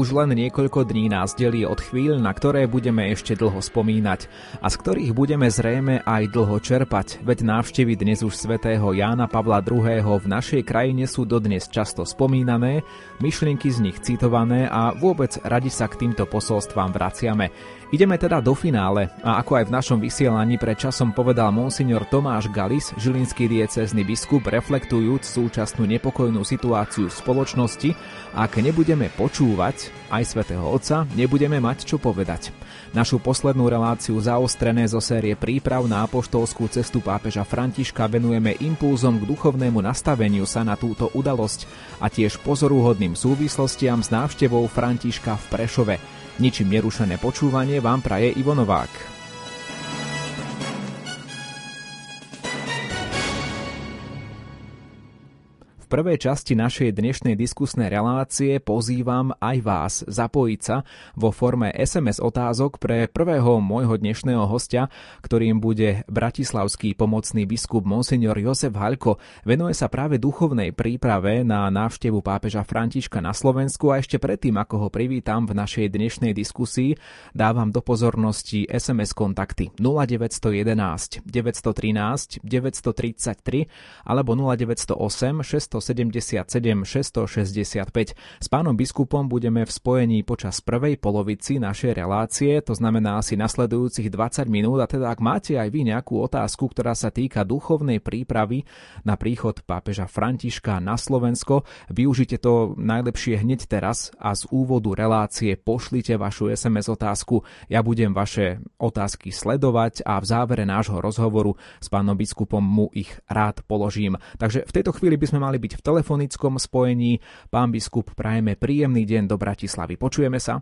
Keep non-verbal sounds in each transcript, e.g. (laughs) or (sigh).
už len niekoľko dní nás delí od chvíľ, na ktoré budeme ešte dlho spomínať a z ktorých budeme zrejme aj dlho čerpať, veď návštevy dnes už svätého Jána Pavla II. v našej krajine sú dodnes často spomínané, myšlienky z nich citované a vôbec radi sa k týmto posolstvám vraciame. Ideme teda do finále a ako aj v našom vysielaní pred časom povedal monsignor Tomáš Galis, žilinský diecézny biskup, reflektujúc súčasnú nepokojnú situáciu v spoločnosti, ak nebudeme počúvať aj svätého Otca, nebudeme mať čo povedať. Našu poslednú reláciu zaostrené zo série príprav na apoštolskú cestu pápeža Františka venujeme impulzom k duchovnému nastaveniu sa na túto udalosť a tiež pozorúhodným súvislostiam s návštevou Františka v Prešove. Ničím nerušené počúvanie vám praje Ivo prvej časti našej dnešnej diskusnej relácie pozývam aj vás zapojiť sa vo forme SMS otázok pre prvého môjho dnešného hostia, ktorým bude bratislavský pomocný biskup Monsignor Jozef Haľko. Venuje sa práve duchovnej príprave na návštevu pápeža Františka na Slovensku a ešte predtým, ako ho privítam v našej dnešnej diskusii, dávam do pozornosti SMS kontakty 0911 913 933 alebo 0908 600 177 665. S pánom biskupom budeme v spojení počas prvej polovici našej relácie, to znamená asi nasledujúcich 20 minút a teda ak máte aj vy nejakú otázku, ktorá sa týka duchovnej prípravy na príchod pápeža Františka na Slovensko, využite to najlepšie hneď teraz a z úvodu relácie pošlite vašu SMS otázku. Ja budem vaše otázky sledovať a v závere nášho rozhovoru s pánom biskupom mu ich rád položím. Takže v tejto chvíli by sme mali byť byť v telefonickom spojení. Pán biskup, prajeme príjemný deň do Bratislavy. Počujeme sa?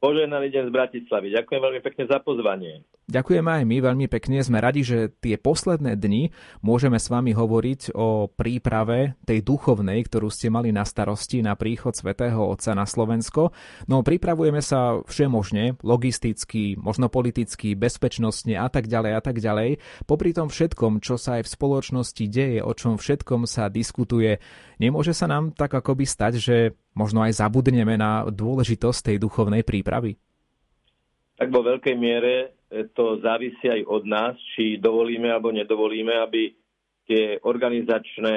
Poženaný deň z Bratislavy. Ďakujem veľmi pekne za pozvanie. Ďakujeme aj my veľmi pekne. Sme radi, že tie posledné dni môžeme s vami hovoriť o príprave tej duchovnej, ktorú ste mali na starosti na príchod svätého Otca na Slovensko. No pripravujeme sa všemožne, logisticky, možno politicky, bezpečnostne a tak ďalej a tak ďalej. Popri tom všetkom, čo sa aj v spoločnosti deje, o čom všetkom sa diskutuje, nemôže sa nám tak akoby stať, že možno aj zabudneme na dôležitosť tej duchovnej prípravy? Tak vo veľkej miere to závisí aj od nás, či dovolíme alebo nedovolíme, aby tie organizačné,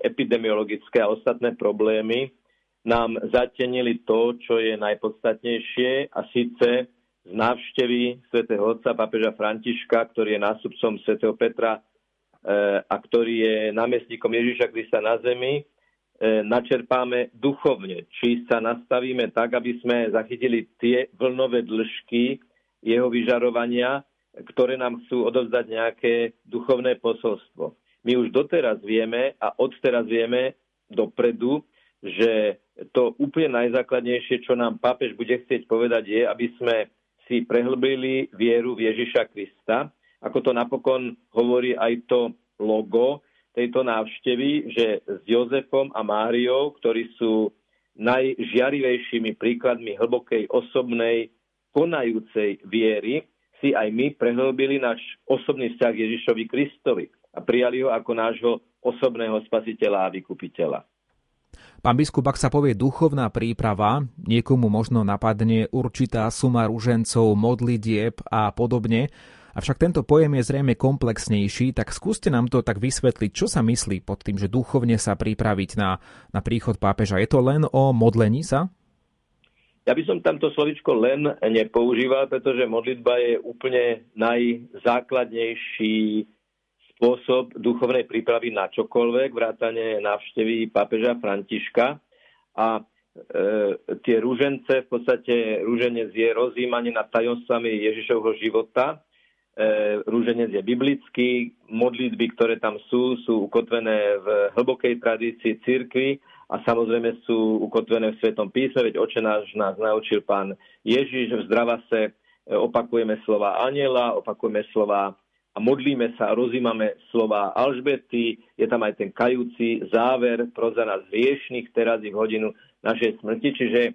epidemiologické a ostatné problémy nám zatenili to, čo je najpodstatnejšie a síce z návštevy svätého otca papeža Františka, ktorý je nástupcom svätého Petra eh, a ktorý je námestníkom Ježiša Krista na zemi, načerpáme duchovne. Či sa nastavíme tak, aby sme zachytili tie vlnové dĺžky, jeho vyžarovania, ktoré nám chcú odovzdať nejaké duchovné posolstvo. My už doteraz vieme a odteraz vieme dopredu, že to úplne najzákladnejšie, čo nám pápež bude chcieť povedať, je, aby sme si prehlbili vieru v Ježiša Krista, ako to napokon hovorí aj to logo tejto návštevy, že s Jozefom a Máriou, ktorí sú najžiarivejšími príkladmi hlbokej osobnej konajúcej viery si aj my prehlbili náš osobný vzťah Ježišovi Kristovi a prijali ho ako nášho osobného spasiteľa a vykupiteľa. Pán biskup, ak sa povie duchovná príprava, niekomu možno napadne určitá suma ružencov, modlitieb a podobne, avšak tento pojem je zrejme komplexnejší, tak skúste nám to tak vysvetliť, čo sa myslí pod tým, že duchovne sa pripraviť na, na príchod pápeža. Je to len o modlení sa? Ja by som tamto slovičko len nepoužíval, pretože modlitba je úplne najzákladnejší spôsob duchovnej prípravy na čokoľvek, vrátane návštevy pápeža Františka. A e, tie rúžence, v podstate rúženec je rozjímanie nad tajomstvami Ježišovho života. E, rúženec je biblický, modlitby, ktoré tam sú, sú ukotvené v hlbokej tradícii cirkvi a samozrejme sú ukotvené v Svetom písme, veď oče náš nás naučil pán Ježiš, v zdravase e, opakujeme slova aniela, opakujeme slova a modlíme sa a rozímame slova Alžbety, je tam aj ten kajúci záver pro za nás hriešných teraz ich hodinu našej smrti, čiže e,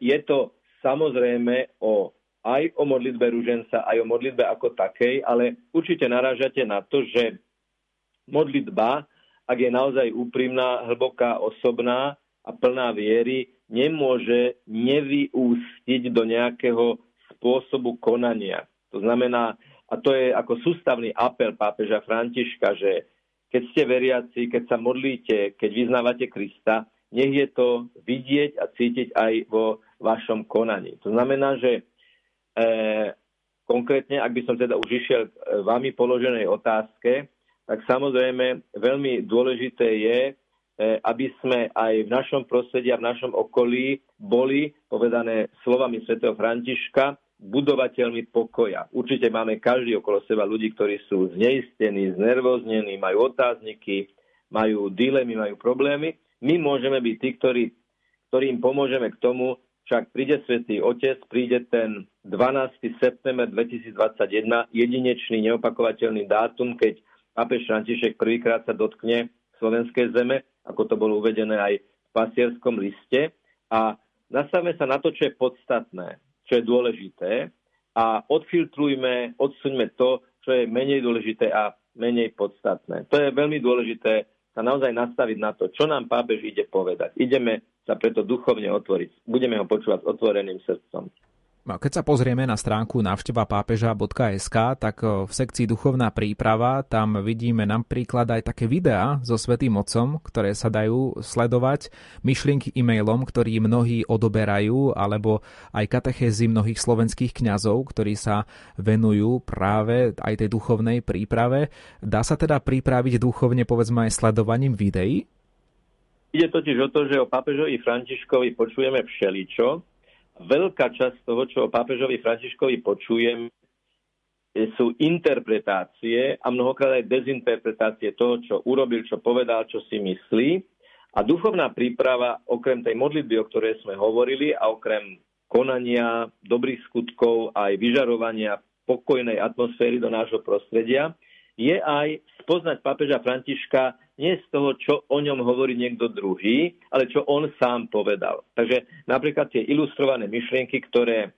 je to samozrejme o, aj o modlitbe ruženca, aj o modlitbe ako takej, ale určite narážate na to, že modlitba ak je naozaj úprimná, hlboká, osobná a plná viery, nemôže nevyústiť do nejakého spôsobu konania. To znamená, a to je ako sústavný apel pápeža Františka, že keď ste veriaci, keď sa modlíte, keď vyznávate Krista, nech je to vidieť a cítiť aj vo vašom konaní. To znamená, že konkrétne, ak by som teda už išiel k e, vami položenej otázke, tak samozrejme veľmi dôležité je, e, aby sme aj v našom prostredí a v našom okolí boli, povedané slovami svätého Františka, budovateľmi pokoja. Určite máme každý okolo seba ľudí, ktorí sú zneistení, znervoznení, majú otázniky, majú dilemy, majú problémy. My môžeme byť tí, ktorí, ktorým pomôžeme k tomu, však príde Svetý Otec, príde ten 12. september 2021, jedinečný, neopakovateľný dátum, keď pápež František prvýkrát sa dotkne slovenskej zeme, ako to bolo uvedené aj v pasierskom liste. A nastavme sa na to, čo je podstatné čo je dôležité a odfiltrujme, odsuňme to, čo je menej dôležité a menej podstatné. To je veľmi dôležité sa naozaj nastaviť na to, čo nám pápež ide povedať. Ideme sa preto duchovne otvoriť. Budeme ho počúvať s otvoreným srdcom. Keď sa pozrieme na stránku navštevapápeža.sk, tak v sekcii duchovná príprava tam vidíme napríklad aj také videá so Svetým Otcom, ktoré sa dajú sledovať, myšlienky e-mailom, ktorí mnohí odoberajú, alebo aj katechézy mnohých slovenských kňazov, ktorí sa venujú práve aj tej duchovnej príprave. Dá sa teda pripraviť duchovne povedzme aj sledovaním videí? Ide totiž o to, že o pápežovi Františkovi počujeme všeličo, veľká časť toho, čo o pápežovi Františkovi počujem, sú interpretácie a mnohokrát aj dezinterpretácie toho, čo urobil, čo povedal, čo si myslí. A duchovná príprava, okrem tej modlitby, o ktorej sme hovorili, a okrem konania, dobrých skutkov, aj vyžarovania pokojnej atmosféry do nášho prostredia, je aj spoznať pápeža Františka nie z toho, čo o ňom hovorí niekto druhý, ale čo on sám povedal. Takže napríklad tie ilustrované myšlienky, ktoré e,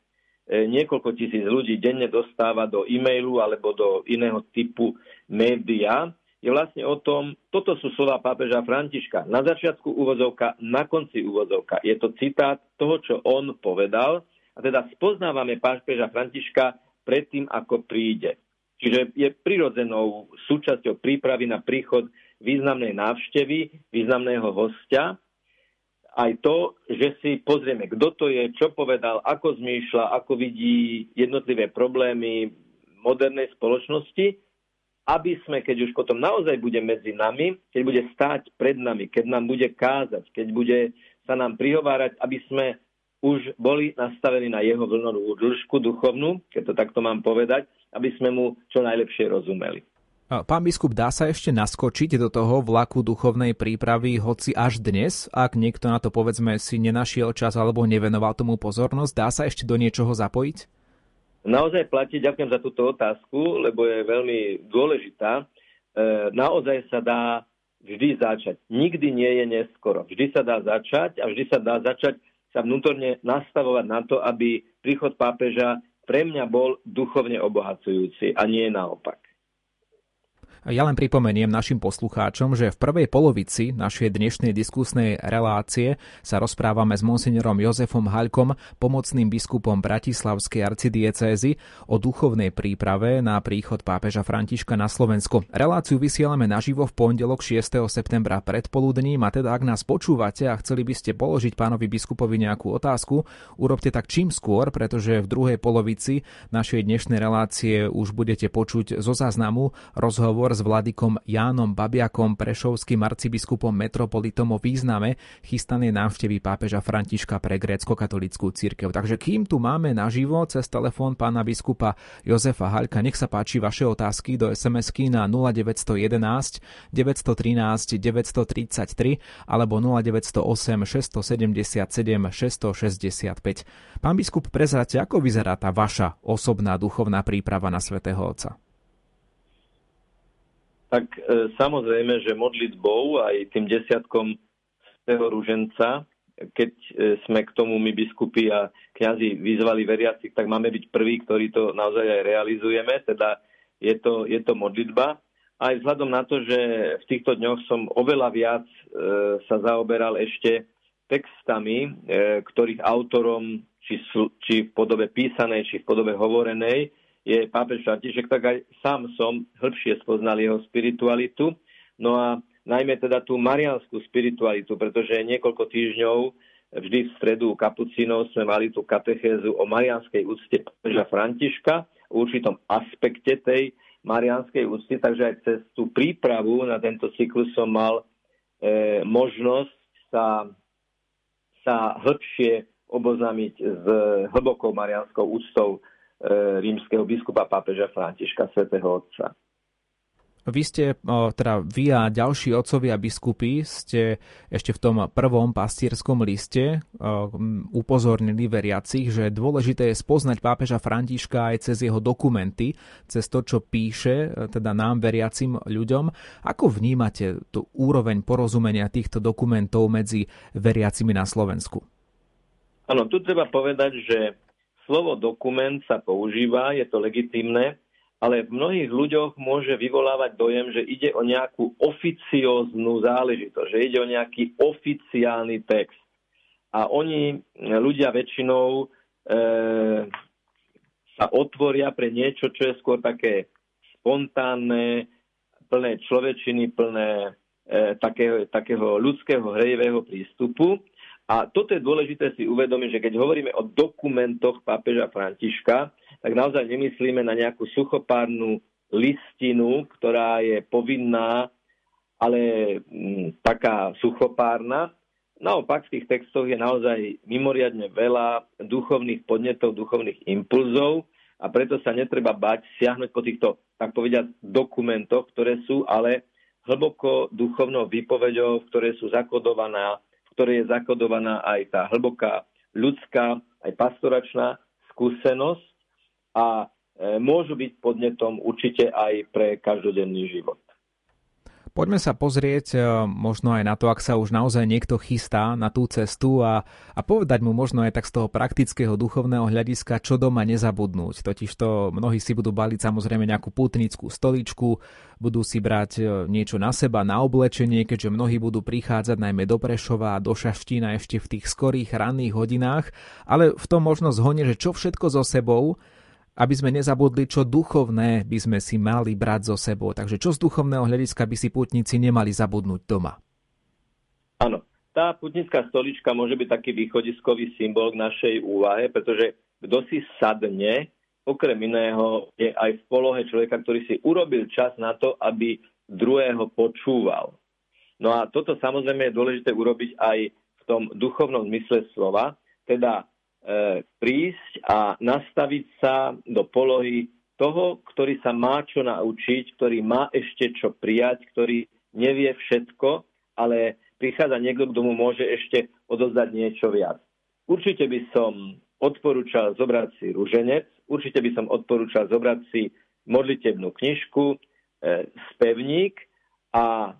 niekoľko tisíc ľudí denne dostáva do e-mailu alebo do iného typu média, je vlastne o tom, toto sú slova pápeža Františka. Na začiatku úvozovka, na konci úvozovka. Je to citát toho, čo on povedal. A teda spoznávame pápeža Františka predtým, ako príde. Čiže je prirodzenou súčasťou prípravy na príchod významnej návštevy, významného hostia. Aj to, že si pozrieme, kto to je, čo povedal, ako zmýšľa, ako vidí jednotlivé problémy modernej spoločnosti, aby sme, keď už potom naozaj bude medzi nami, keď bude stáť pred nami, keď nám bude kázať, keď bude sa nám prihovárať, aby sme už boli nastavení na jeho vlnovú dĺžku duchovnú, keď to takto mám povedať, aby sme mu čo najlepšie rozumeli. Pán biskup, dá sa ešte naskočiť do toho vlaku duchovnej prípravy, hoci až dnes, ak niekto na to povedzme si nenašiel čas alebo nevenoval tomu pozornosť, dá sa ešte do niečoho zapojiť? Naozaj platí, ďakujem za túto otázku, lebo je veľmi dôležitá. E, naozaj sa dá vždy začať. Nikdy nie je neskoro. Vždy sa dá začať a vždy sa dá začať sa vnútorne nastavovať na to, aby príchod pápeža pre mňa bol duchovne obohacujúci a nie naopak. Ja len pripomeniem našim poslucháčom, že v prvej polovici našej dnešnej diskusnej relácie sa rozprávame s monsignorom Jozefom Haľkom, pomocným biskupom Bratislavskej arcidiecézy o duchovnej príprave na príchod pápeža Františka na Slovensko. Reláciu vysielame naživo v pondelok 6. septembra predpoludním a teda ak nás počúvate a chceli by ste položiť pánovi biskupovi nejakú otázku, urobte tak čím skôr, pretože v druhej polovici našej dnešnej relácie už budete počuť zo záznamu rozhovor s vladikom Jánom Babiakom, prešovským arcibiskupom metropolitom o význame chystanej návštevy pápeža Františka pre grécko-katolickú církev. Takže kým tu máme naživo cez telefón pána biskupa Jozefa Haľka, nech sa páči vaše otázky do SMS-ky na 0911 913 933 alebo 0908 677 665. Pán biskup, prezrate, ako vyzerá tá vaša osobná duchovná príprava na svätého Otca? Tak e, samozrejme, že modlitbou aj tým desiatkom toho ruženca, keď e, sme k tomu my biskupy a kňazi vyzvali veriacich, tak máme byť prví, ktorí to naozaj aj realizujeme, teda je to, je to modlitba. Aj vzhľadom na to, že v týchto dňoch som oveľa viac e, sa zaoberal ešte textami, ktorých autorom, či, či v podobe písanej, či v podobe hovorenej, je pápež František, tak aj sám som hĺbšie spoznal jeho spiritualitu. No a najmä teda tú marianskú spiritualitu, pretože niekoľko týždňov vždy v stredu kapucínov sme mali tú katechézu o marianskej úcte pápeža Františka, o určitom aspekte tej marianskej úcty, takže aj cez tú prípravu na tento cyklus som mal e, možnosť sa, sa hĺbšie oboznámiť s hlbokou marianskou úctou rímskeho biskupa pápeža Františka, svätého Otca. Vy ste, teda vy a ďalší otcovia biskupy ste ešte v tom prvom pastierskom liste upozornili veriacich, že dôležité je spoznať pápeža Františka aj cez jeho dokumenty, cez to, čo píše teda nám veriacim ľuďom. Ako vnímate tú úroveň porozumenia týchto dokumentov medzi veriacimi na Slovensku? Áno, tu treba povedať, že slovo dokument sa používa, je to legitimné, ale v mnohých ľuďoch môže vyvolávať dojem, že ide o nejakú oficióznu záležitosť, že ide o nejaký oficiálny text. A oni, ľudia väčšinou, e, sa otvoria pre niečo, čo je skôr také spontánne, plné človečiny, plné e, takého, takého ľudského hrejivého prístupu. A toto je dôležité si uvedomiť, že keď hovoríme o dokumentoch pápeža Františka, tak naozaj nemyslíme na nejakú suchopárnu listinu, ktorá je povinná, ale m, mm, taká suchopárna. Naopak v tých textoch je naozaj mimoriadne veľa duchovných podnetov, duchovných impulzov a preto sa netreba bať siahnuť po týchto, tak povediať, dokumentoch, ktoré sú ale hlboko duchovnou výpovedou, ktoré sú zakodované ktorej je zakodovaná aj tá hlboká ľudská, aj pastoračná skúsenosť a e, môžu byť podnetom určite aj pre každodenný život. Poďme sa pozrieť e, možno aj na to, ak sa už naozaj niekto chystá na tú cestu a, a povedať mu možno aj tak z toho praktického duchovného hľadiska, čo doma nezabudnúť. Totiž to mnohí si budú baliť samozrejme nejakú putnickú stoličku, budú si brať e, niečo na seba, na oblečenie, keďže mnohí budú prichádzať najmä do Prešova a do Šaštína ešte v tých skorých ranných hodinách, ale v tom možno zhone, že čo všetko so sebou aby sme nezabudli, čo duchovné by sme si mali brať so sebou. Takže čo z duchovného hľadiska by si putníci nemali zabudnúť doma? Áno, tá putnická stolička môže byť taký východiskový symbol k našej úvahe, pretože kto si sadne, okrem iného, je aj v polohe človeka, ktorý si urobil čas na to, aby druhého počúval. No a toto samozrejme je dôležité urobiť aj v tom duchovnom zmysle slova, teda prísť a nastaviť sa do polohy toho, ktorý sa má čo naučiť, ktorý má ešte čo prijať, ktorý nevie všetko, ale prichádza niekto, kto mu môže ešte odozdať niečo viac. Určite by som odporúčal zobrať si ruženec, určite by som odporúčal zobrať si modlitebnú knižku, e, spevník a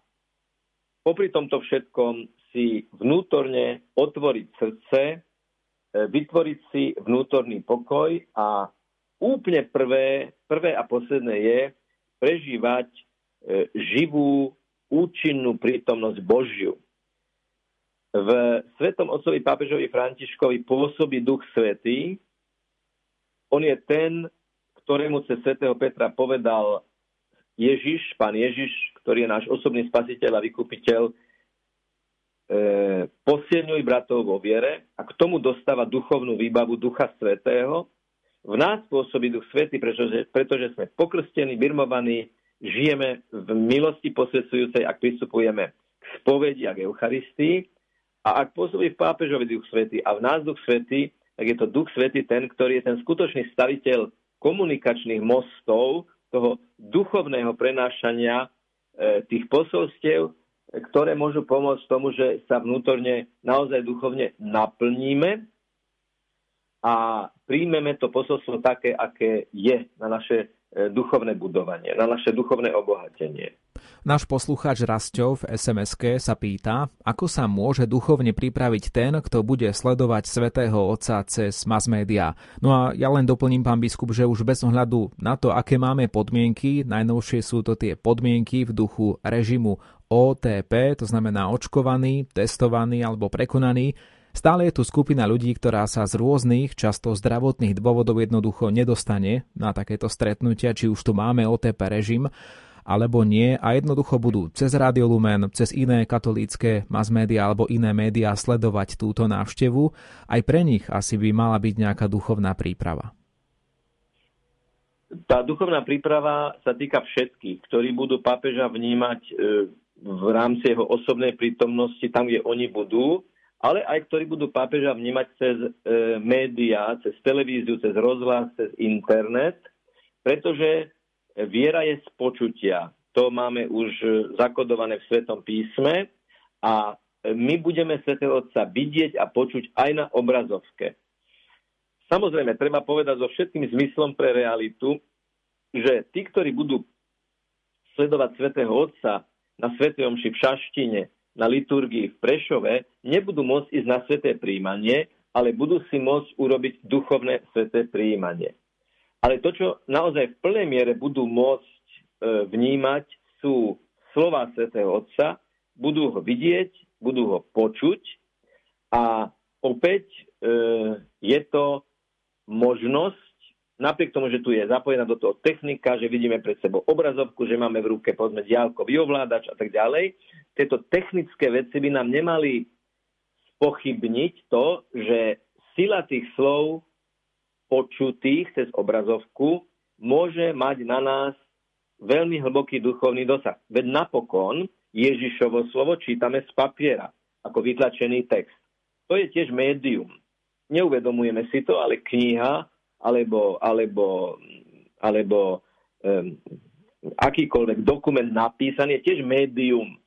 popri tomto všetkom si vnútorne otvoriť srdce E, vytvoriť si vnútorný pokoj a úplne prvé, prvé a posledné je prežívať e, živú, účinnú prítomnosť Božiu. V Svetom Otcovi pápežovi Františkovi pôsobí Duch Svetý. On je ten, ktorému cez svätého Petra povedal Ježiš, pán Ježiš, ktorý je náš osobný spasiteľ a vykupiteľ, e, posilňuj bratov vo viere a k tomu dostáva duchovnú výbavu Ducha Svetého. V nás pôsobí Duch Svetý, pretože, pretože sme pokrstení, birmovaní, žijeme v milosti posvedcujúcej, ak pristupujeme k spovedi a k Eucharistii. A ak pôsobí v pápežovi Duch Svetý a v nás Duch Svetý, tak je to Duch Svetý ten, ktorý je ten skutočný staviteľ komunikačných mostov, toho duchovného prenášania e, tých posolstiev ktoré môžu pomôcť tomu, že sa vnútorne naozaj duchovne naplníme a príjmeme to posolstvo také, aké je na naše e, duchovné budovanie, na naše duchovné obohatenie. Náš poslucháč Rasťov v sms sa pýta, ako sa môže duchovne pripraviť ten, kto bude sledovať svätého Otca cez mass media. No a ja len doplním, pán biskup, že už bez ohľadu na to, aké máme podmienky, najnovšie sú to tie podmienky v duchu režimu OTP, to znamená očkovaný, testovaný alebo prekonaný, Stále je tu skupina ľudí, ktorá sa z rôznych, často zdravotných dôvodov jednoducho nedostane na takéto stretnutia, či už tu máme OTP režim, alebo nie a jednoducho budú cez Radio Lumen, cez iné katolícke mass media alebo iné médiá sledovať túto návštevu. Aj pre nich asi by mala byť nejaká duchovná príprava. Tá duchovná príprava sa týka všetkých, ktorí budú pápeža vnímať e, v rámci jeho osobnej prítomnosti tam, kde oni budú ale aj ktorí budú pápeža vnímať cez e, médiá, cez televíziu, cez rozhlas, cez internet, pretože viera je z počutia. To máme už zakodované v Svetom písme a my budeme Svetého Otca vidieť a počuť aj na obrazovke. Samozrejme, treba povedať so všetkým zmyslom pre realitu, že tí, ktorí budú sledovať Svetého Otca na Svetej Omši v Šaštine, na liturgii v Prešove nebudú môcť ísť na sveté príjmanie, ale budú si môcť urobiť duchovné sveté príjmanie. Ale to, čo naozaj v plnej miere budú môcť e, vnímať, sú slova svätého Otca, budú ho vidieť, budú ho počuť a opäť e, je to možnosť napriek tomu, že tu je zapojená do toho technika, že vidíme pred sebou obrazovku, že máme v ruke povedzme diálkový ovládač a tak ďalej, tieto technické veci by nám nemali pochybniť to, že sila tých slov počutých cez obrazovku môže mať na nás veľmi hlboký duchovný dosah. Veď napokon Ježišovo slovo čítame z papiera, ako vytlačený text. To je tiež médium. Neuvedomujeme si to, ale kniha alebo, alebo, alebo um, akýkoľvek dokument napísaný je tiež médium.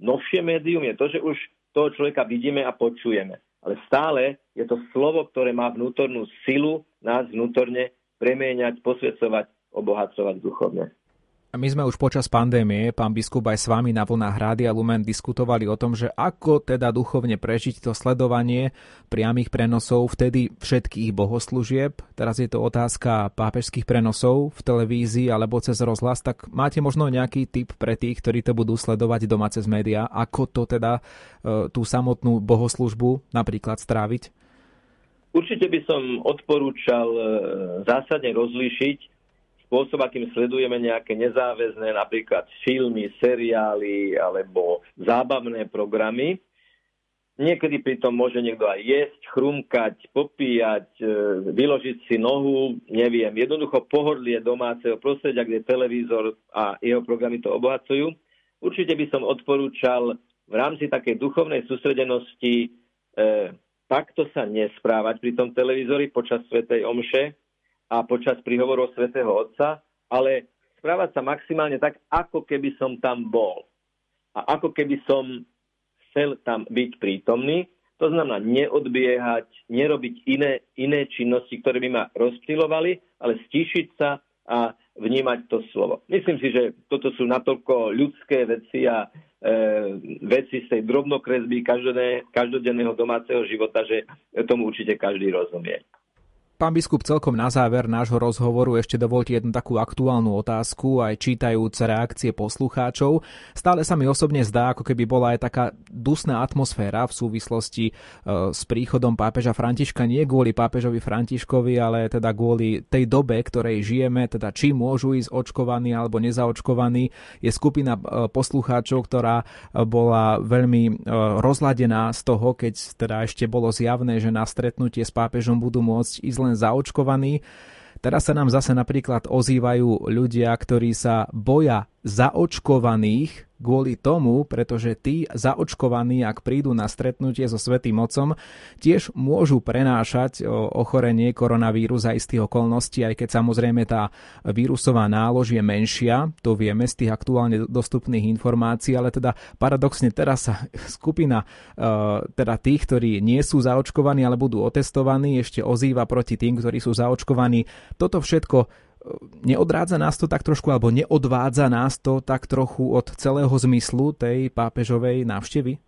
Novšie médium je to, že už toho človeka vidíme a počujeme. Ale stále je to slovo, ktoré má vnútornú silu nás vnútorne premieňať, posvedcovať, obohacovať duchovne. My sme už počas pandémie, pán biskup, aj s vami na vlnách Rádia Lumen diskutovali o tom, že ako teda duchovne prežiť to sledovanie priamých prenosov vtedy všetkých bohoslúžieb. Teraz je to otázka pápežských prenosov v televízii alebo cez rozhlas, tak máte možno nejaký tip pre tých, ktorí to budú sledovať doma cez médiá, ako to teda e, tú samotnú bohoslužbu napríklad stráviť? Určite by som odporúčal e, zásadne rozlíšiť spôsob, akým sledujeme nejaké nezáväzné napríklad filmy, seriály alebo zábavné programy. Niekedy pritom môže niekto aj jesť, chrumkať, popíjať, e, vyložiť si nohu, neviem, jednoducho pohodlie domáceho prostredia, kde televízor a jeho programy to obohacujú. Určite by som odporúčal v rámci takej duchovnej sústredenosti e, takto sa nesprávať pri tom televízori počas Svetej Omše, a počas príhovorov svätého Otca, ale správať sa maximálne tak, ako keby som tam bol. A ako keby som chcel tam byť prítomný. To znamená neodbiehať, nerobiť iné, iné činnosti, ktoré by ma rozptilovali, ale stíšiť sa a vnímať to slovo. Myslím si, že toto sú natoľko ľudské veci a e, veci z tej drobnokresby každodenného domáceho života, že tomu určite každý rozumie. Pán biskup, celkom na záver nášho rozhovoru ešte dovolte jednu takú aktuálnu otázku, aj čítajúc reakcie poslucháčov. Stále sa mi osobne zdá, ako keby bola aj taká dusná atmosféra v súvislosti e, s príchodom pápeža Františka, nie kvôli pápežovi Františkovi, ale teda kvôli tej dobe, ktorej žijeme, teda či môžu ísť očkovaní alebo nezaočkovaní. Je skupina e, poslucháčov, ktorá e, bola veľmi rozladená z toho, keď teda ešte bolo zjavné, že na stretnutie s pápežom budú môcť ísť len len zaočkovaní. Teraz sa nám zase napríklad ozývajú ľudia, ktorí sa boja zaočkovaných kvôli tomu, pretože tí zaočkovaní, ak prídu na stretnutie so Svetým Otcom, tiež môžu prenášať ochorenie koronavírus za istých okolností, aj keď samozrejme tá vírusová nálož je menšia, to vieme z tých aktuálne dostupných informácií, ale teda paradoxne teraz sa (laughs) skupina e, teda tých, ktorí nie sú zaočkovaní, ale budú otestovaní, ešte ozýva proti tým, ktorí sú zaočkovaní. Toto všetko neodrádza nás to tak trošku, alebo neodvádza nás to tak trochu od celého zmyslu tej pápežovej návštevy?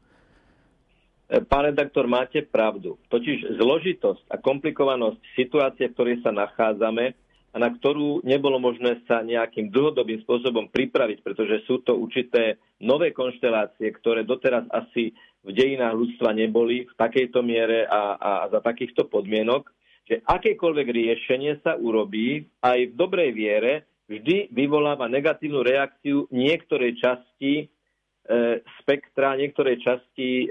Pán redaktor, máte pravdu. Totiž zložitosť a komplikovanosť situácie, v ktorej sa nachádzame, a na ktorú nebolo možné sa nejakým dlhodobým spôsobom pripraviť, pretože sú to určité nové konštelácie, ktoré doteraz asi v dejinách ľudstva neboli v takejto miere a, a, za takýchto podmienok, že akékoľvek riešenie sa urobí aj v dobrej viere, vždy vyvoláva negatívnu reakciu niektorej časti e, spektra, niektorej časti e,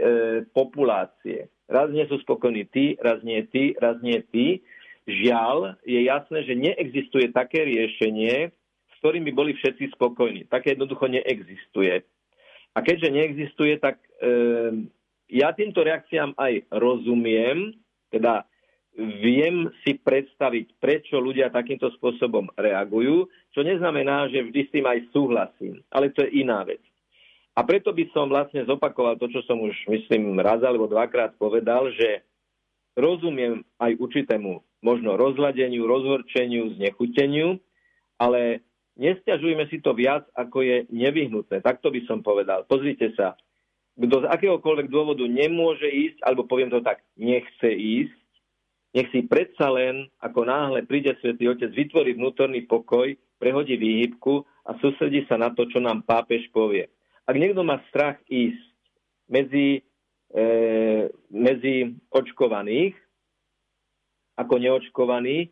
populácie. Raz nie sú spokojní tí, raz nie tí, raz nie tí. Žiaľ, je jasné, že neexistuje také riešenie, s ktorým by boli všetci spokojní. Také jednoducho neexistuje. A keďže neexistuje, tak e, ja týmto reakciám aj rozumiem, teda viem si predstaviť, prečo ľudia takýmto spôsobom reagujú, čo neznamená, že vždy s tým aj súhlasím. Ale to je iná vec. A preto by som vlastne zopakoval to, čo som už, myslím, raz alebo dvakrát povedal, že rozumiem aj určitému možno rozladeniu, rozhorčeniu, znechuteniu, ale nestiažujme si to viac, ako je nevyhnutné. Takto by som povedal. Pozrite sa, kto z akéhokoľvek dôvodu nemôže ísť, alebo poviem to tak, nechce ísť, nech si predsa len, ako náhle príde Svetý Otec, vytvorí vnútorný pokoj, prehodí výhybku a sústredí sa na to, čo nám pápež povie. Ak niekto má strach ísť medzi, e, medzi očkovaných, ako neočkovaný,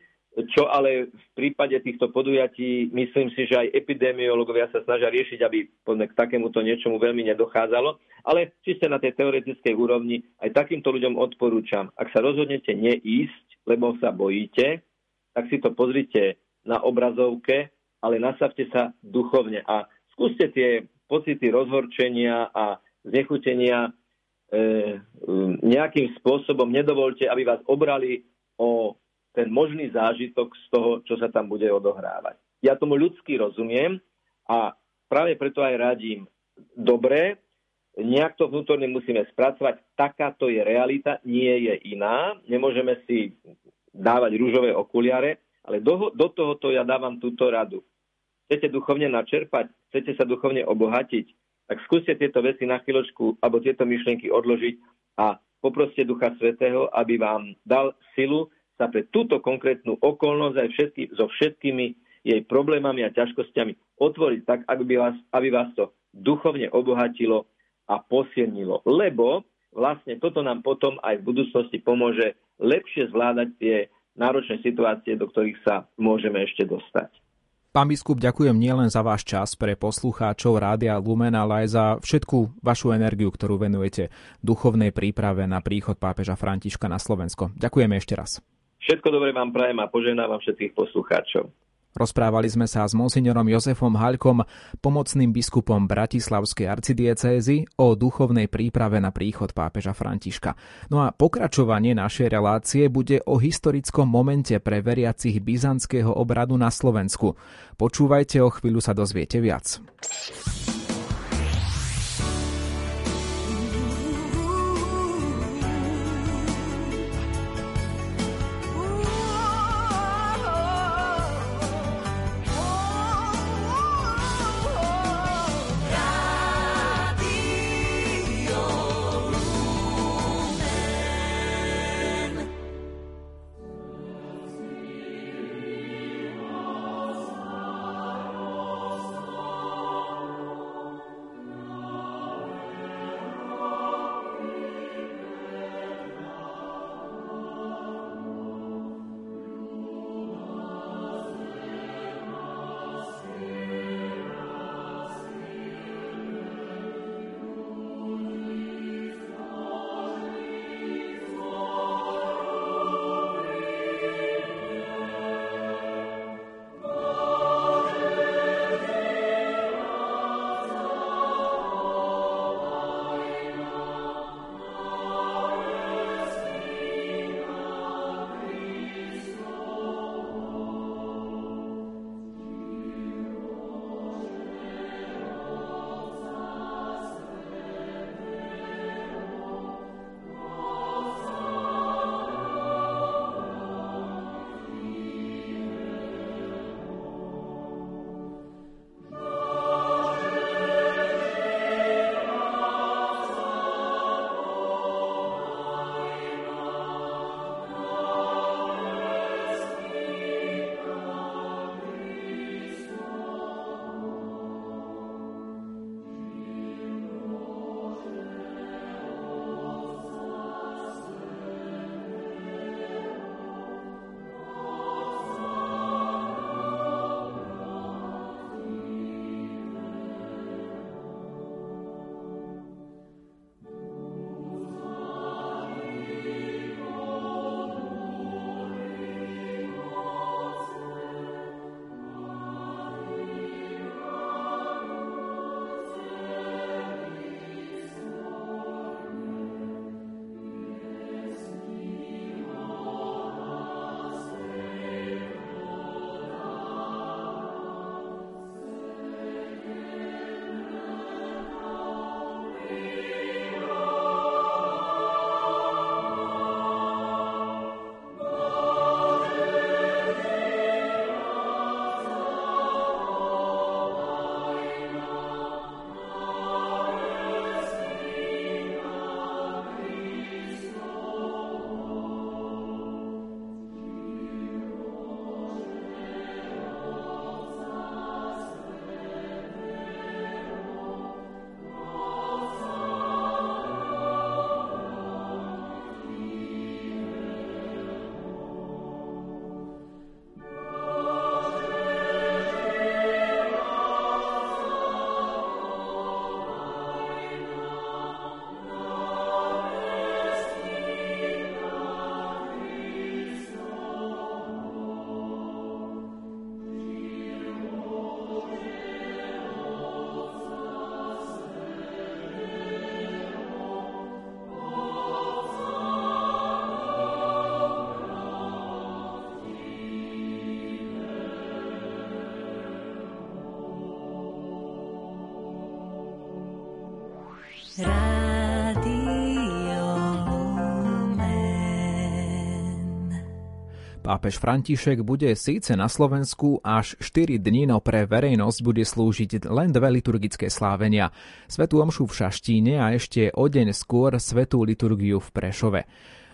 čo ale v prípade týchto podujatí myslím si, že aj epidemiológovia sa snažia riešiť, aby k takémuto niečomu veľmi nedochádzalo. Ale čiste na tej teoretickej úrovni aj takýmto ľuďom odporúčam, ak sa rozhodnete neísť, lebo sa bojíte, tak si to pozrite na obrazovke, ale nastavte sa duchovne a skúste tie pocity rozhorčenia a znechutenia e, nejakým spôsobom nedovolte, aby vás obrali o ten možný zážitok z toho, čo sa tam bude odohrávať. Ja tomu ľudsky rozumiem a práve preto aj radím, dobre, nejak to vnútorne musíme spracovať, takáto je realita, nie je iná, nemôžeme si dávať rúžové okuliare, ale do, do tohoto ja dávam túto radu. Chcete duchovne načerpať, chcete sa duchovne obohatiť, tak skúste tieto veci na chvíľočku alebo tieto myšlienky odložiť a poproste Ducha Svetého, aby vám dal silu sa pre túto konkrétnu okolnosť aj všetky, so všetkými jej problémami a ťažkosťami otvoriť tak, aby vás, aby vás to duchovne obohatilo a posilnilo. Lebo vlastne toto nám potom aj v budúcnosti pomôže lepšie zvládať tie náročné situácie, do ktorých sa môžeme ešte dostať. Pán biskup, ďakujem nielen za váš čas pre poslucháčov Rádia Lumen, ale aj za všetku vašu energiu, ktorú venujete duchovnej príprave na príchod pápeža Františka na Slovensko. Ďakujeme ešte raz. Všetko dobre vám prajem a poženávam všetkých poslucháčov. Rozprávali sme sa s monsignorom Jozefom Haľkom, pomocným biskupom Bratislavskej arcidiecézy o duchovnej príprave na príchod pápeža Františka. No a pokračovanie našej relácie bude o historickom momente pre veriacich byzantského obradu na Slovensku. Počúvajte, o chvíľu sa dozviete viac. Pápež František bude síce na Slovensku až 4 dní, no pre verejnosť bude slúžiť len dve liturgické slávenia. Svetú omšu v Šaštíne a ešte o deň skôr svetú liturgiu v Prešove.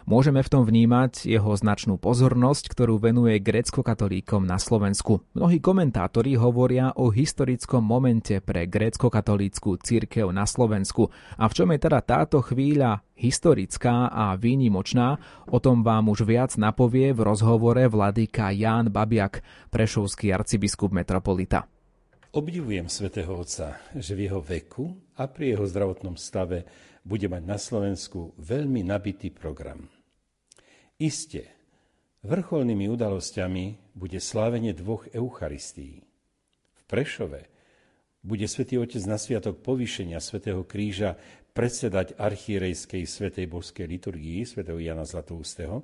Môžeme v tom vnímať jeho značnú pozornosť, ktorú venuje grécko-katolíkom na Slovensku. Mnohí komentátori hovoria o historickom momente pre grécko-katolícku církev na Slovensku. A v čom je teda táto chvíľa historická a výnimočná, o tom vám už viac napovie v rozhovore vladyka Ján Babiak, prešovský arcibiskup metropolita. Obdivujem svätého Otca, že v jeho veku a pri jeho zdravotnom stave bude mať na Slovensku veľmi nabitý program. Isté, vrcholnými udalosťami bude slávenie dvoch Eucharistií. V Prešove bude svätý Otec na sviatok povýšenia svätého Kríža predsedať archierejskej svätej božskej liturgii svätého Jana Zlatoustého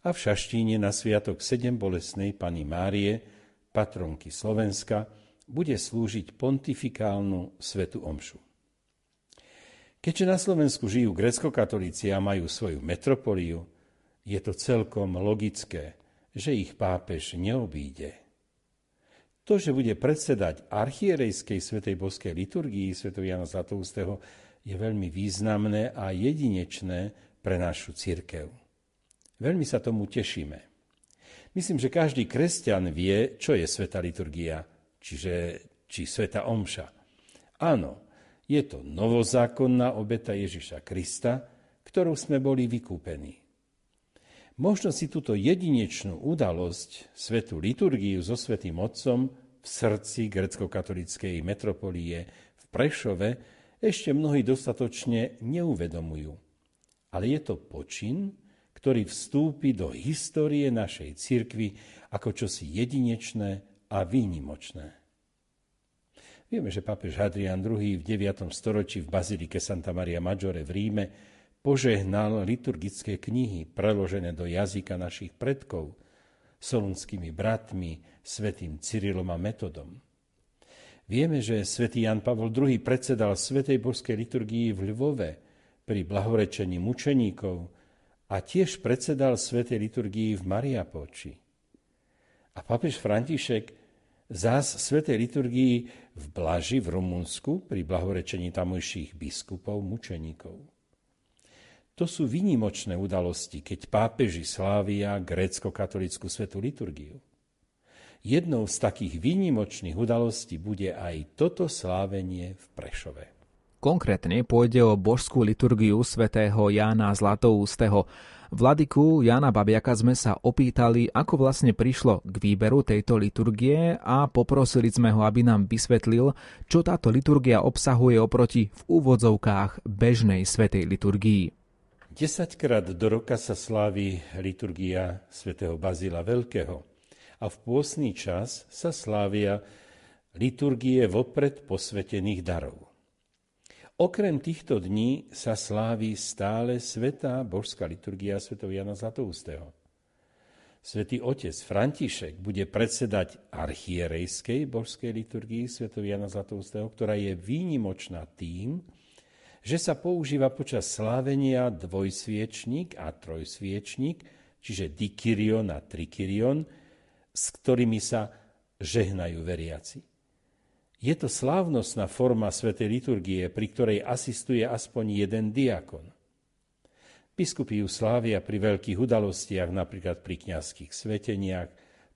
a v Šaštíne na sviatok sedem bolesnej Pany Márie, patronky Slovenska, bude slúžiť pontifikálnu svetu omšu. Keďže na Slovensku žijú grecko-katolíci a majú svoju metropoliu, je to celkom logické, že ich pápež neobíde. To, že bude predsedať archierejskej svetej boskej liturgii sv. Jana Zlatoustého, je veľmi významné a jedinečné pre našu církev. Veľmi sa tomu tešíme. Myslím, že každý kresťan vie, čo je sveta liturgia, čiže či sveta omša. Áno, je to novozákonná obeta Ježiša Krista, ktorou sme boli vykúpení. Možno si túto jedinečnú udalosť, svetú liturgiu so svetým Otcom v srdci grecko-katolíckej metropolie v Prešove ešte mnohí dostatočne neuvedomujú. Ale je to počin, ktorý vstúpi do histórie našej cirkvy ako čosi jedinečné a výnimočné. Vieme, že pápež Hadrian II v 9. storočí v bazilike Santa Maria Maggiore v Ríme požehnal liturgické knihy preložené do jazyka našich predkov solunskými bratmi, svetým Cyrilom a Metodom. Vieme, že svätý Jan Pavol II predsedal Svetej božskej liturgii v Lvove pri blahorečení mučeníkov a tiež predsedal Svetej liturgii v Mariapoči. A papež František zás Svetej liturgii v Blaži v Rumunsku pri blahorečení tamojších biskupov mučeníkov. To sú vynimočné udalosti, keď pápeži slávia grécko-katolickú svetú liturgiu. Jednou z takých výnimočných udalostí bude aj toto slávenie v Prešove. Konkrétne pôjde o božskú liturgiu svätého Jána Zlatoústeho. Vladiku Jana Babiaka sme sa opýtali, ako vlastne prišlo k výberu tejto liturgie a poprosili sme ho, aby nám vysvetlil, čo táto liturgia obsahuje oproti v úvodzovkách bežnej svetej liturgii. Desaťkrát do roka sa slávi liturgia svätého Bazila Veľkého a v pôsny čas sa slávia liturgie vopred posvetených darov. Okrem týchto dní sa slávi stále svetá božská liturgia svätého Jana Zlatoustého. Svetý otec František bude predsedať archierejskej božskej liturgii svätého Jana Zlatoustého, ktorá je výnimočná tým, že sa používa počas slávenia dvojsviečník a trojsviečník, čiže dikyrion a trikyrion, s ktorými sa žehnajú veriaci. Je to slávnostná forma svätej liturgie, pri ktorej asistuje aspoň jeden diakon. Biskupy ju slávia pri veľkých udalostiach, napríklad pri kniazských sveteniach,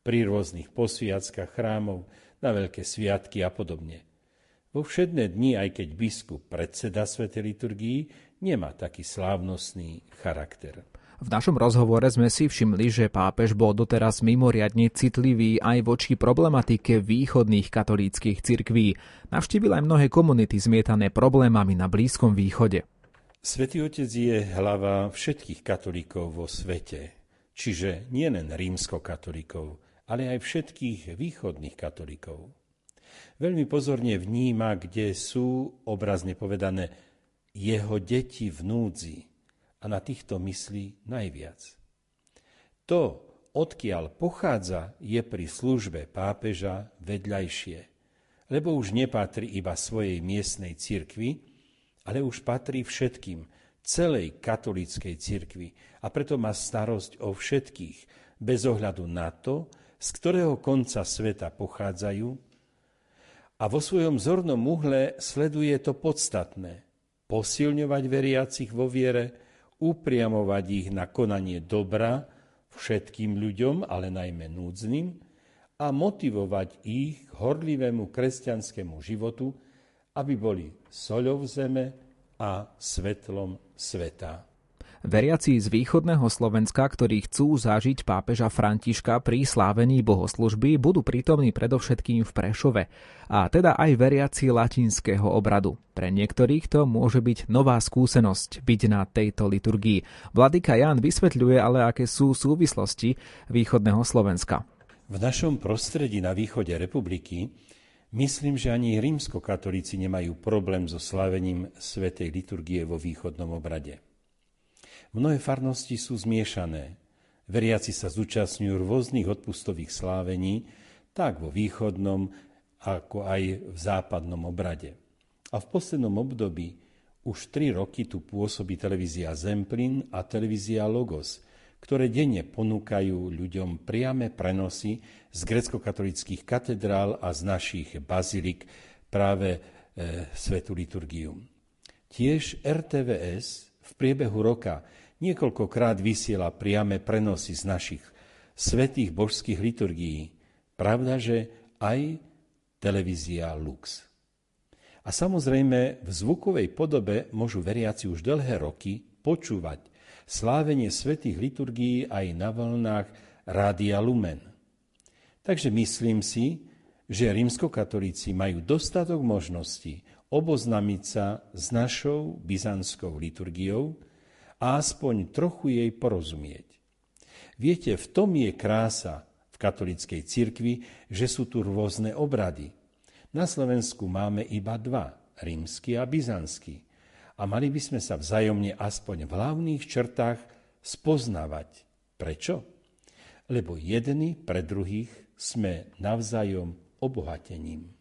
pri rôznych posviackách chrámov, na veľké sviatky a podobne. Vo všedné dni, aj keď biskup predseda Svetej liturgii, nemá taký slávnostný charakter. V našom rozhovore sme si všimli, že pápež bol doteraz mimoriadne citlivý aj voči problematike východných katolíckých cirkví. Navštívil aj mnohé komunity zmietané problémami na Blízkom východe. Svetý Otec je hlava všetkých katolíkov vo svete, čiže nielen rímskokatolíkov, ale aj všetkých východných katolíkov veľmi pozorne vníma, kde sú, obrazne povedané, jeho deti v núdzi a na týchto myslí najviac. To, odkiaľ pochádza, je pri službe pápeža vedľajšie, lebo už nepatrí iba svojej miestnej cirkvi, ale už patrí všetkým, celej katolíckej cirkvi a preto má starosť o všetkých, bez ohľadu na to, z ktorého konca sveta pochádzajú a vo svojom zornom uhle sleduje to podstatné. Posilňovať veriacich vo viere, upriamovať ich na konanie dobra všetkým ľuďom, ale najmä núdznym, a motivovať ich k horlivému kresťanskému životu, aby boli soľou zeme a svetlom sveta. Veriaci z východného Slovenska, ktorí chcú zažiť pápeža Františka pri slávení bohoslužby, budú prítomní predovšetkým v Prešove, a teda aj veriaci latinského obradu. Pre niektorých to môže byť nová skúsenosť byť na tejto liturgii. Vladyka Jan vysvetľuje ale, aké sú súvislosti východného Slovenska. V našom prostredí na východe republiky myslím, že ani rímskokatolíci nemajú problém so slavením svätej liturgie vo východnom obrade. Mnohé farnosti sú zmiešané. Veriaci sa zúčastňujú rôznych odpustových slávení, tak vo východnom, ako aj v západnom obrade. A v poslednom období už tri roky tu pôsobí televízia Zemplin a televízia Logos, ktoré denne ponúkajú ľuďom priame prenosy z grecko-katolických katedrál a z našich bazilik práve e, Svetu liturgiu. Tiež RTVS v priebehu roka niekoľkokrát vysiela priame prenosy z našich svetých božských liturgií. Pravda, že aj televízia Lux. A samozrejme v zvukovej podobe môžu veriaci už dlhé roky počúvať slávenie svetých liturgií aj na vlnách Rádia Lumen. Takže myslím si, že rímskokatolíci majú dostatok možností oboznamiť sa s našou byzantskou liturgiou, a aspoň trochu jej porozumieť. Viete, v tom je krása v katolickej cirkvi, že sú tu rôzne obrady. Na Slovensku máme iba dva, rímsky a byzantský. A mali by sme sa vzájomne aspoň v hlavných črtách spoznávať. Prečo? Lebo jedni pre druhých sme navzájom obohatením.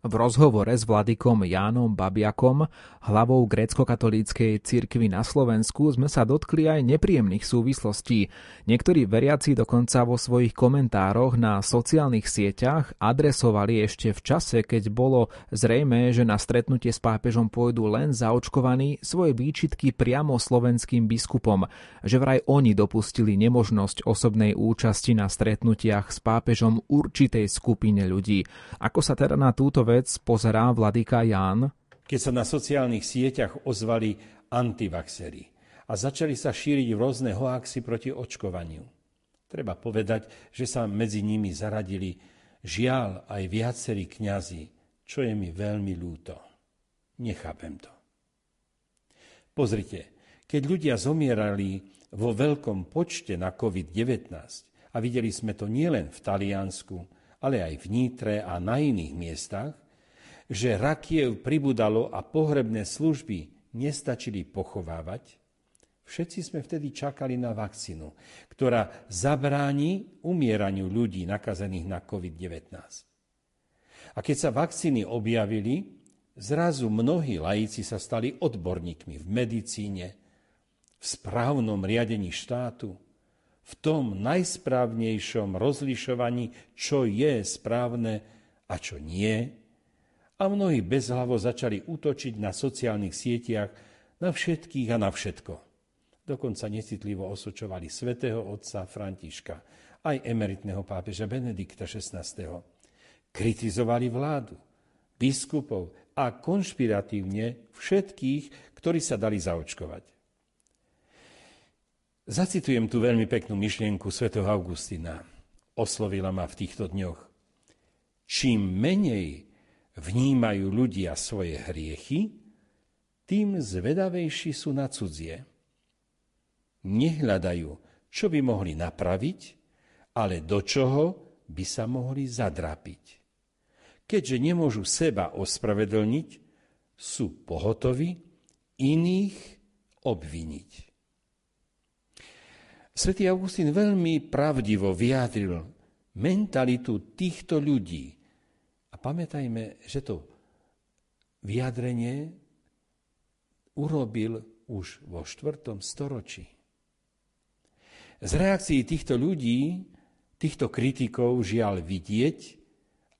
V rozhovore s vladikom Jánom Babiakom, hlavou grécko-katolíckej cirkvy na Slovensku, sme sa dotkli aj nepríjemných súvislostí. Niektorí veriaci dokonca vo svojich komentároch na sociálnych sieťach adresovali ešte v čase, keď bolo zrejme, že na stretnutie s pápežom pôjdu len zaočkovaní, svoje výčitky priamo slovenským biskupom, že vraj oni dopustili nemožnosť osobnej účasti na stretnutiach s pápežom určitej skupine ľudí. Ako sa teda na túto vec pozerá vladyka Ján? Keď sa na sociálnych sieťach ozvali antivaxery a začali sa šíriť rôzne hoaxy proti očkovaniu. Treba povedať, že sa medzi nimi zaradili žiaľ aj viacerí kňazi, čo je mi veľmi ľúto. Nechápem to. Pozrite, keď ľudia zomierali vo veľkom počte na COVID-19 a videli sme to nielen v Taliansku, ale aj v Nítre a na iných miestach, že rakiev pribudalo a pohrebné služby nestačili pochovávať, všetci sme vtedy čakali na vakcínu, ktorá zabráni umieraniu ľudí nakazených na COVID-19. A keď sa vakcíny objavili, zrazu mnohí laici sa stali odborníkmi v medicíne, v správnom riadení štátu, v tom najsprávnejšom rozlišovaní, čo je správne a čo nie. A mnohí bezhlavo začali útočiť na sociálnych sieťach na všetkých a na všetko. Dokonca necitlivo osočovali svätého otca Františka, aj emeritného pápeža Benedikta XVI. Kritizovali vládu, biskupov a konšpiratívne všetkých, ktorí sa dali zaočkovať. Zacitujem tu veľmi peknú myšlienku svätého Augustina. Oslovila ma v týchto dňoch. Čím menej vnímajú ľudia svoje hriechy, tým zvedavejší sú na cudzie. Nehľadajú, čo by mohli napraviť, ale do čoho by sa mohli zadrapiť. Keďže nemôžu seba ospravedlniť, sú pohotovi iných obviniť. Svetý Augustín veľmi pravdivo vyjadril mentalitu týchto ľudí. A pamätajme, že to vyjadrenie urobil už vo 4. storočí. Z reakcií týchto ľudí, týchto kritikov žiaľ vidieť,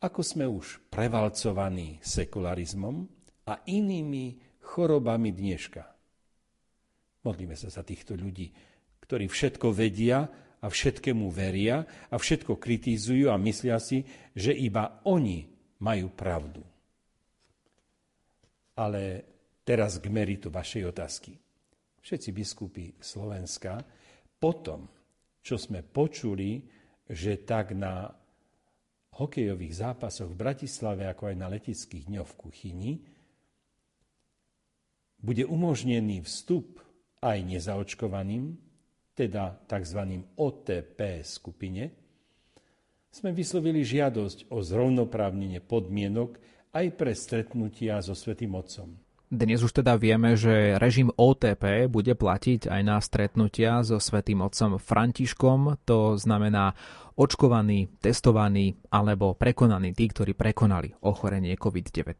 ako sme už prevalcovaní sekularizmom a inými chorobami dneška. Modlíme sa za týchto ľudí, ktorí všetko vedia a všetkému veria a všetko kritizujú a myslia si, že iba oni majú pravdu. Ale teraz k meritu vašej otázky. Všetci biskupy Slovenska potom, čo sme počuli, že tak na hokejových zápasoch v Bratislave, ako aj na letických dňoch v Kuchyni, bude umožnený vstup aj nezaočkovaným, teda tzv. OTP skupine, sme vyslovili žiadosť o zrovnoprávnenie podmienok aj pre stretnutia so Svetým Otcom. Dnes už teda vieme, že režim OTP bude platiť aj na stretnutia so svätým otcom Františkom, to znamená očkovaní, testovaní alebo prekonaní tí, ktorí prekonali ochorenie COVID-19.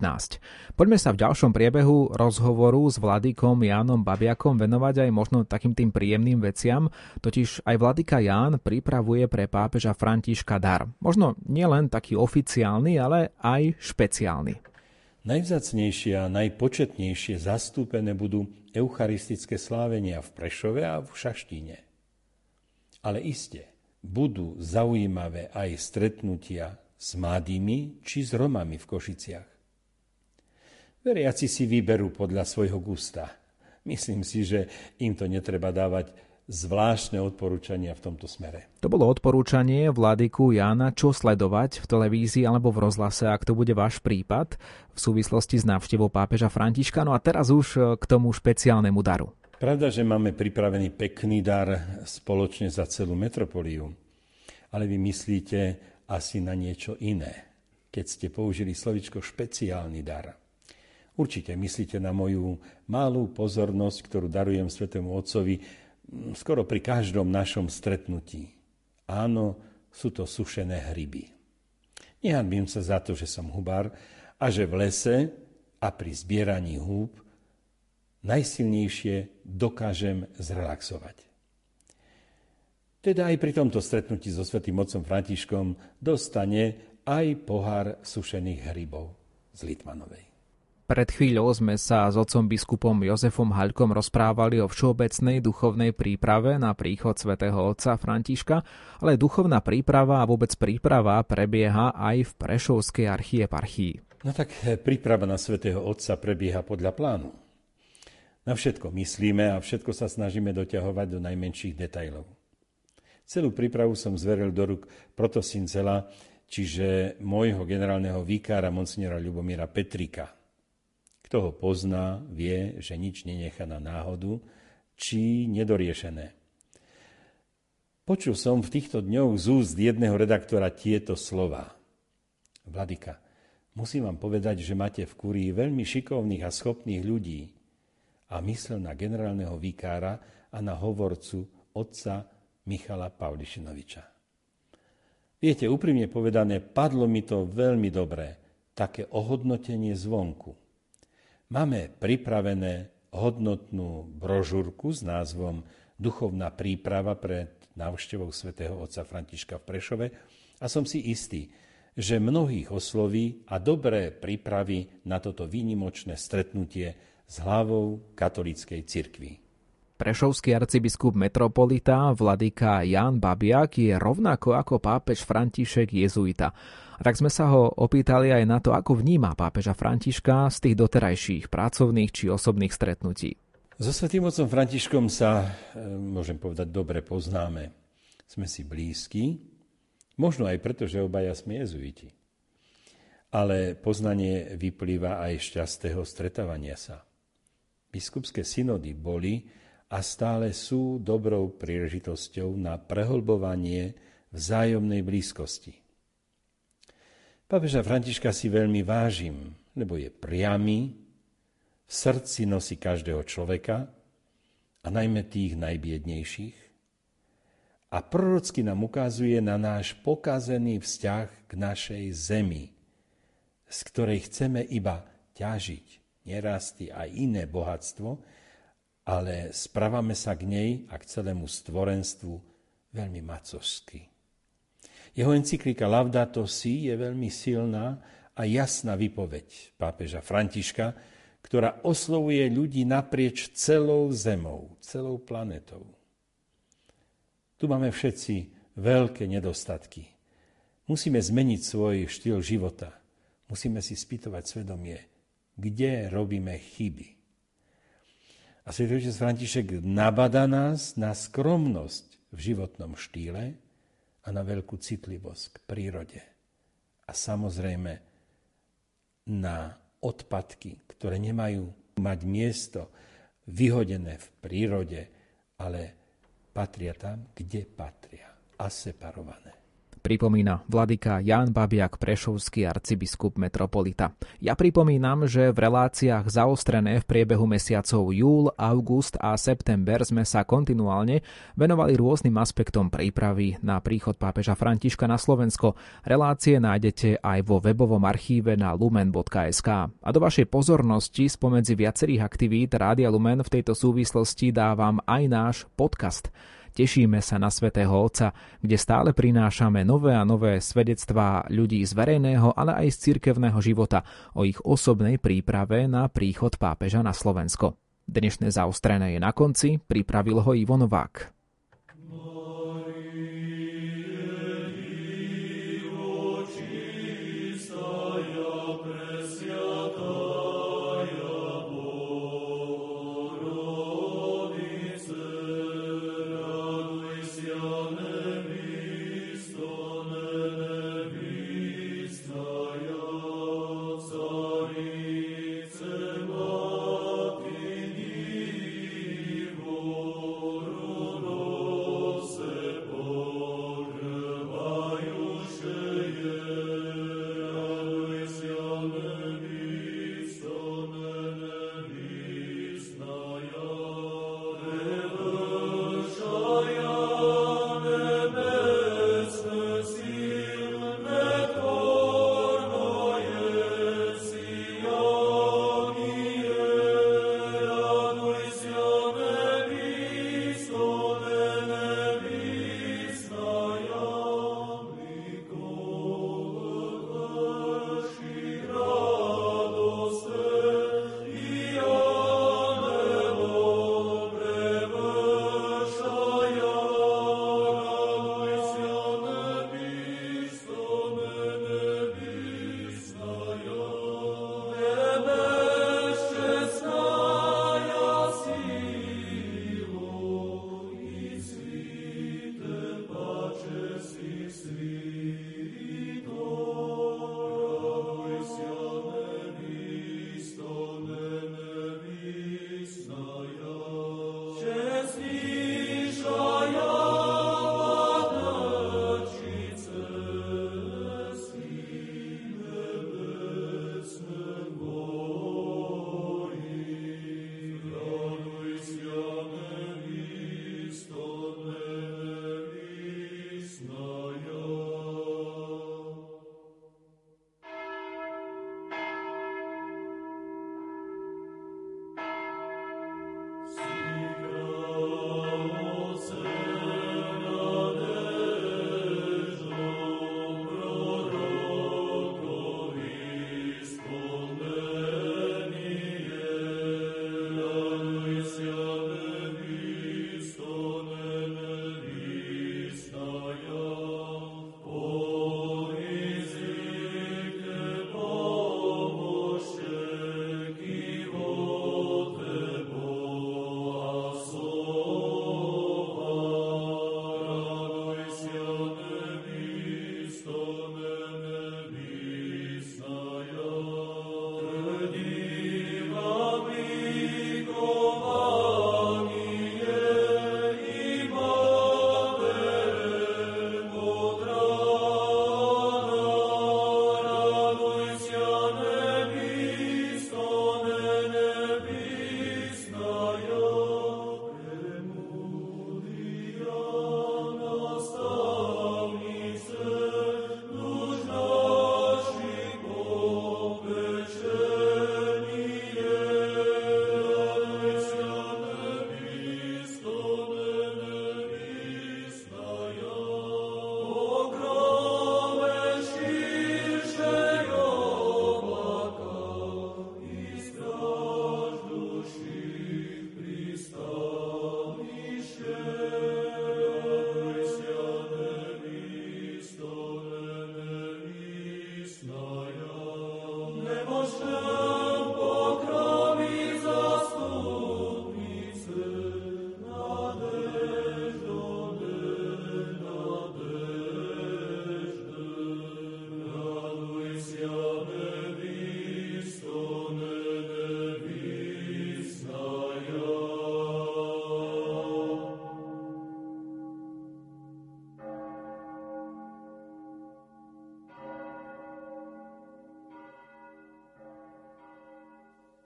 Poďme sa v ďalšom priebehu rozhovoru s vladykom Jánom Babiakom venovať aj možno takým tým príjemným veciam, totiž aj vladyka Ján pripravuje pre pápeža Františka dar. Možno nielen taký oficiálny, ale aj špeciálny. Najvzacnejšie a najpočetnejšie zastúpené budú eucharistické slávenia v Prešove a v Šaštíne. Ale iste budú zaujímavé aj stretnutia s mladými či s Romami v Košiciach. Veriaci si vyberú podľa svojho gusta. Myslím si, že im to netreba dávať zvláštne odporúčania v tomto smere. To bolo odporúčanie vládyku Jána, čo sledovať v televízii alebo v rozhlase, ak to bude váš prípad v súvislosti s návštevou pápeža Františka. No a teraz už e, k tomu špeciálnemu daru. Pravda, že máme pripravený pekný dar spoločne za celú metropoliu, ale vy myslíte asi na niečo iné, keď ste použili slovičko špeciálny dar. Určite myslíte na moju malú pozornosť, ktorú darujem Svetému Otcovi skoro pri každom našom stretnutí. Áno, sú to sušené hryby. Nehanbím sa za to, že som hubár a že v lese a pri zbieraní húb najsilnejšie dokážem zrelaxovať. Teda aj pri tomto stretnutí so svätým otcom Františkom dostane aj pohár sušených hrybov z Litmanovej. Pred chvíľou sme sa s otcom biskupom Jozefom Haľkom rozprávali o všeobecnej duchovnej príprave na príchod svätého otca Františka, ale duchovná príprava a vôbec príprava prebieha aj v Prešovskej archieparchii. No tak eh, príprava na svätého otca prebieha podľa plánu. Na všetko myslíme a všetko sa snažíme doťahovať do najmenších detajlov. Celú prípravu som zveril do rúk protosincela, čiže môjho generálneho výkára monsignora Ľubomíra Petrika – kto ho pozná, vie, že nič nenechá na náhodu, či nedoriešené. Počul som v týchto dňoch z úst jedného redaktora tieto slova. Vladika, musím vám povedať, že máte v kurii veľmi šikovných a schopných ľudí. A myslel na generálneho vikára a na hovorcu otca Michala Pavlišinoviča. Viete, úprimne povedané, padlo mi to veľmi dobré, také ohodnotenie zvonku. Máme pripravené hodnotnú brožúrku s názvom Duchovná príprava pred návštevou svätého otca Františka v Prešove a som si istý, že mnohých osloví a dobré prípravy na toto výnimočné stretnutie s hlavou katolíckej cirkvi. Prešovský arcibiskup metropolita Vladika Jan Babiak je rovnako ako pápež František jezuita. Tak sme sa ho opýtali aj na to, ako vníma pápeža Františka z tých doterajších pracovných či osobných stretnutí. So svetým otcom Františkom sa, e, môžem povedať, dobre poznáme. Sme si blízki, možno aj preto, že obaja sme jezuiti. Ale poznanie vyplýva aj z častého stretávania sa. Biskupské synody boli a stále sú dobrou príležitosťou na prehlbovanie vzájomnej blízkosti. Pápeža Františka si veľmi vážim, lebo je priamy, v srdci nosí každého človeka a najmä tých najbiednejších. A prorocky nám ukazuje na náš pokazený vzťah k našej zemi, z ktorej chceme iba ťažiť nerasty a iné bohatstvo, ale správame sa k nej a k celému stvorenstvu veľmi macovsky. Jeho encyklika Laudato Si je veľmi silná a jasná vypoveď pápeža Františka, ktorá oslovuje ľudí naprieč celou zemou, celou planetou. Tu máme všetci veľké nedostatky. Musíme zmeniť svoj štýl života. Musíme si spýtovať svedomie, kde robíme chyby. A Svetý František nabada nás na skromnosť v životnom štýle a na veľkú citlivosť k prírode. A samozrejme na odpadky, ktoré nemajú mať miesto vyhodené v prírode, ale patria tam, kde patria a separované pripomína vladyka Jan Babiak, prešovský arcibiskup metropolita. Ja pripomínam, že v reláciách zaostrené v priebehu mesiacov júl, august a september sme sa kontinuálne venovali rôznym aspektom prípravy na príchod pápeža Františka na Slovensko. Relácie nájdete aj vo webovom archíve na lumen.sk. A do vašej pozornosti spomedzi viacerých aktivít Rádia Lumen v tejto súvislosti dávam aj náš podcast – Tešíme sa na Svetého Otca, kde stále prinášame nové a nové svedectvá ľudí z verejného, ale aj z cirkevného života o ich osobnej príprave na príchod pápeža na Slovensko. Dnešné zaostrené je na konci, pripravil ho Ivo Novák.